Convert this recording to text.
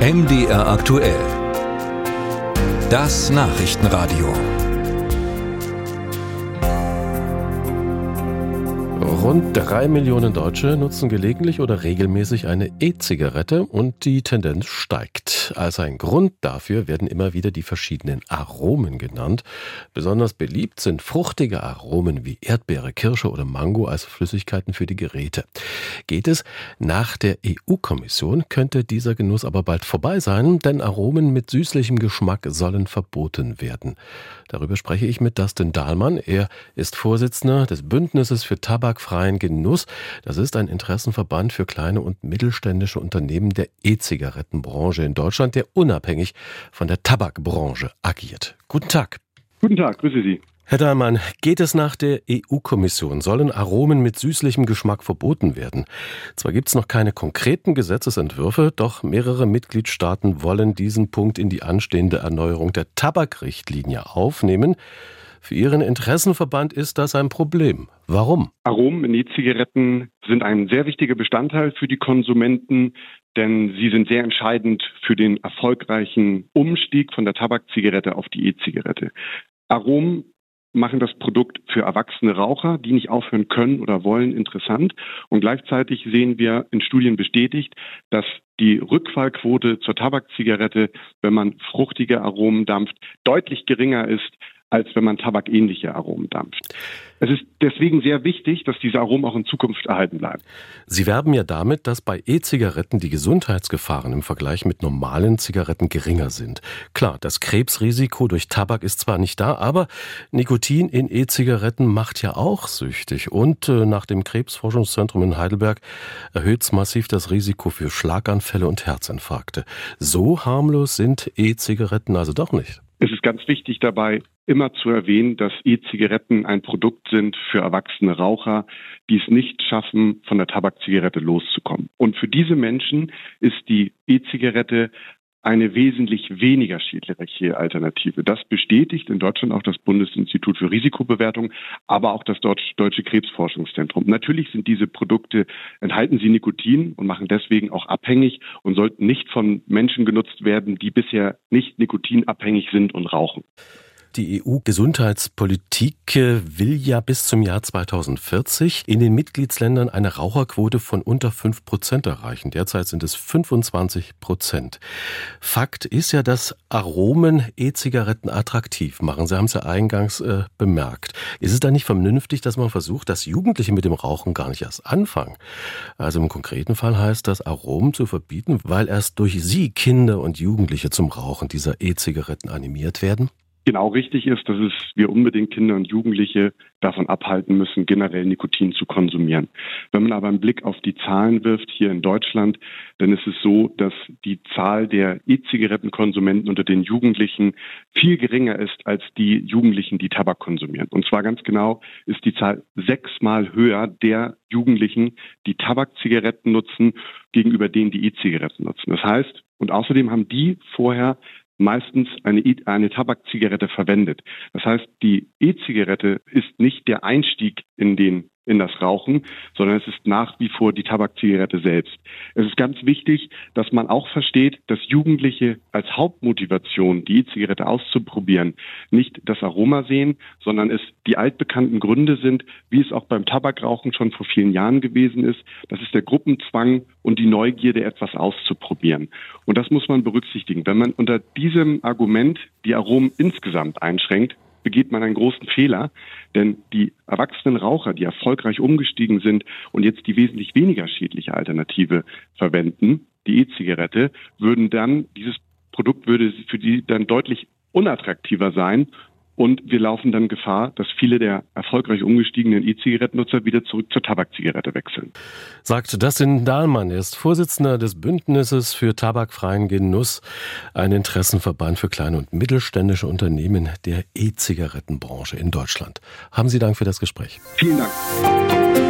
MDR aktuell. Das Nachrichtenradio. Rund drei Millionen Deutsche nutzen gelegentlich oder regelmäßig eine E-Zigarette und die Tendenz steigt. Als ein Grund dafür werden immer wieder die verschiedenen Aromen genannt. Besonders beliebt sind fruchtige Aromen wie Erdbeere, Kirsche oder Mango als Flüssigkeiten für die Geräte. Geht es nach der EU-Kommission, könnte dieser Genuss aber bald vorbei sein, denn Aromen mit süßlichem Geschmack sollen verboten werden. Darüber spreche ich mit Dustin Dahlmann. Er ist Vorsitzender des Bündnisses für Tabakfreie freien Genuss. Das ist ein Interessenverband für kleine und mittelständische Unternehmen der E-Zigarettenbranche in Deutschland, der unabhängig von der Tabakbranche agiert. Guten Tag. Guten Tag, grüße Sie. Herr Dahlmann, geht es nach der EU-Kommission? Sollen Aromen mit süßlichem Geschmack verboten werden? Zwar gibt es noch keine konkreten Gesetzesentwürfe, doch mehrere Mitgliedstaaten wollen diesen Punkt in die anstehende Erneuerung der Tabakrichtlinie aufnehmen. Für Ihren Interessenverband ist das ein Problem. Warum? Aromen in E-Zigaretten sind ein sehr wichtiger Bestandteil für die Konsumenten, denn sie sind sehr entscheidend für den erfolgreichen Umstieg von der Tabakzigarette auf die E-Zigarette. Aromen machen das Produkt für erwachsene Raucher, die nicht aufhören können oder wollen, interessant. Und gleichzeitig sehen wir in Studien bestätigt, dass die Rückfallquote zur Tabakzigarette, wenn man fruchtige Aromen dampft, deutlich geringer ist als wenn man tabakähnliche Aromen dampft. Es ist deswegen sehr wichtig, dass diese Aromen auch in Zukunft erhalten bleiben. Sie werben ja damit, dass bei E-Zigaretten die Gesundheitsgefahren im Vergleich mit normalen Zigaretten geringer sind. Klar, das Krebsrisiko durch Tabak ist zwar nicht da, aber Nikotin in E-Zigaretten macht ja auch süchtig. Und äh, nach dem Krebsforschungszentrum in Heidelberg erhöht es massiv das Risiko für Schlaganfälle und Herzinfarkte. So harmlos sind E-Zigaretten also doch nicht. Es ist ganz wichtig dabei, immer zu erwähnen, dass E-Zigaretten ein Produkt sind für erwachsene Raucher, die es nicht schaffen, von der Tabakzigarette loszukommen. Und für diese Menschen ist die E-Zigarette eine wesentlich weniger schädliche Alternative. Das bestätigt in Deutschland auch das Bundesinstitut für Risikobewertung, aber auch das Deutsche Krebsforschungszentrum. Natürlich sind diese Produkte, enthalten sie Nikotin und machen deswegen auch abhängig und sollten nicht von Menschen genutzt werden, die bisher nicht nikotinabhängig sind und rauchen. Die EU-Gesundheitspolitik will ja bis zum Jahr 2040 in den Mitgliedsländern eine Raucherquote von unter 5 Prozent erreichen. Derzeit sind es 25 Prozent. Fakt ist ja, dass Aromen E-Zigaretten attraktiv machen. Sie haben es ja eingangs äh, bemerkt. Ist es da nicht vernünftig, dass man versucht, dass Jugendliche mit dem Rauchen gar nicht erst anfangen? Also im konkreten Fall heißt das, Aromen zu verbieten, weil erst durch sie Kinder und Jugendliche zum Rauchen dieser E-Zigaretten animiert werden? Genau richtig ist, dass es wir unbedingt Kinder und Jugendliche davon abhalten müssen, generell Nikotin zu konsumieren. Wenn man aber einen Blick auf die Zahlen wirft hier in Deutschland, dann ist es so, dass die Zahl der E-Zigarettenkonsumenten unter den Jugendlichen viel geringer ist als die Jugendlichen, die Tabak konsumieren. Und zwar ganz genau ist die Zahl sechsmal höher der Jugendlichen, die Tabakzigaretten nutzen, gegenüber denen, die E-Zigaretten nutzen. Das heißt, und außerdem haben die vorher meistens eine, eine Tabakzigarette verwendet. Das heißt, die E-Zigarette ist nicht der Einstieg in den in das Rauchen, sondern es ist nach wie vor die Tabakzigarette selbst. Es ist ganz wichtig, dass man auch versteht, dass Jugendliche als Hauptmotivation, die E-Zigarette auszuprobieren, nicht das Aroma sehen, sondern es die altbekannten Gründe sind, wie es auch beim Tabakrauchen schon vor vielen Jahren gewesen ist. Das ist der Gruppenzwang und die Neugierde, etwas auszuprobieren. Und das muss man berücksichtigen. Wenn man unter diesem Argument die Aromen insgesamt einschränkt, begeht man einen großen Fehler, denn die erwachsenen Raucher, die erfolgreich umgestiegen sind und jetzt die wesentlich weniger schädliche Alternative verwenden, die E-Zigarette, würden dann, dieses Produkt würde für die dann deutlich unattraktiver sein und wir laufen dann Gefahr, dass viele der erfolgreich umgestiegenen E-Zigarettennutzer wieder zurück zur Tabakzigarette wechseln. Sagt Dustin Dahlmann. Er ist Vorsitzender des Bündnisses für tabakfreien Genuss, ein Interessenverband für kleine und mittelständische Unternehmen der E-Zigarettenbranche in Deutschland. Haben Sie Dank für das Gespräch. Vielen Dank.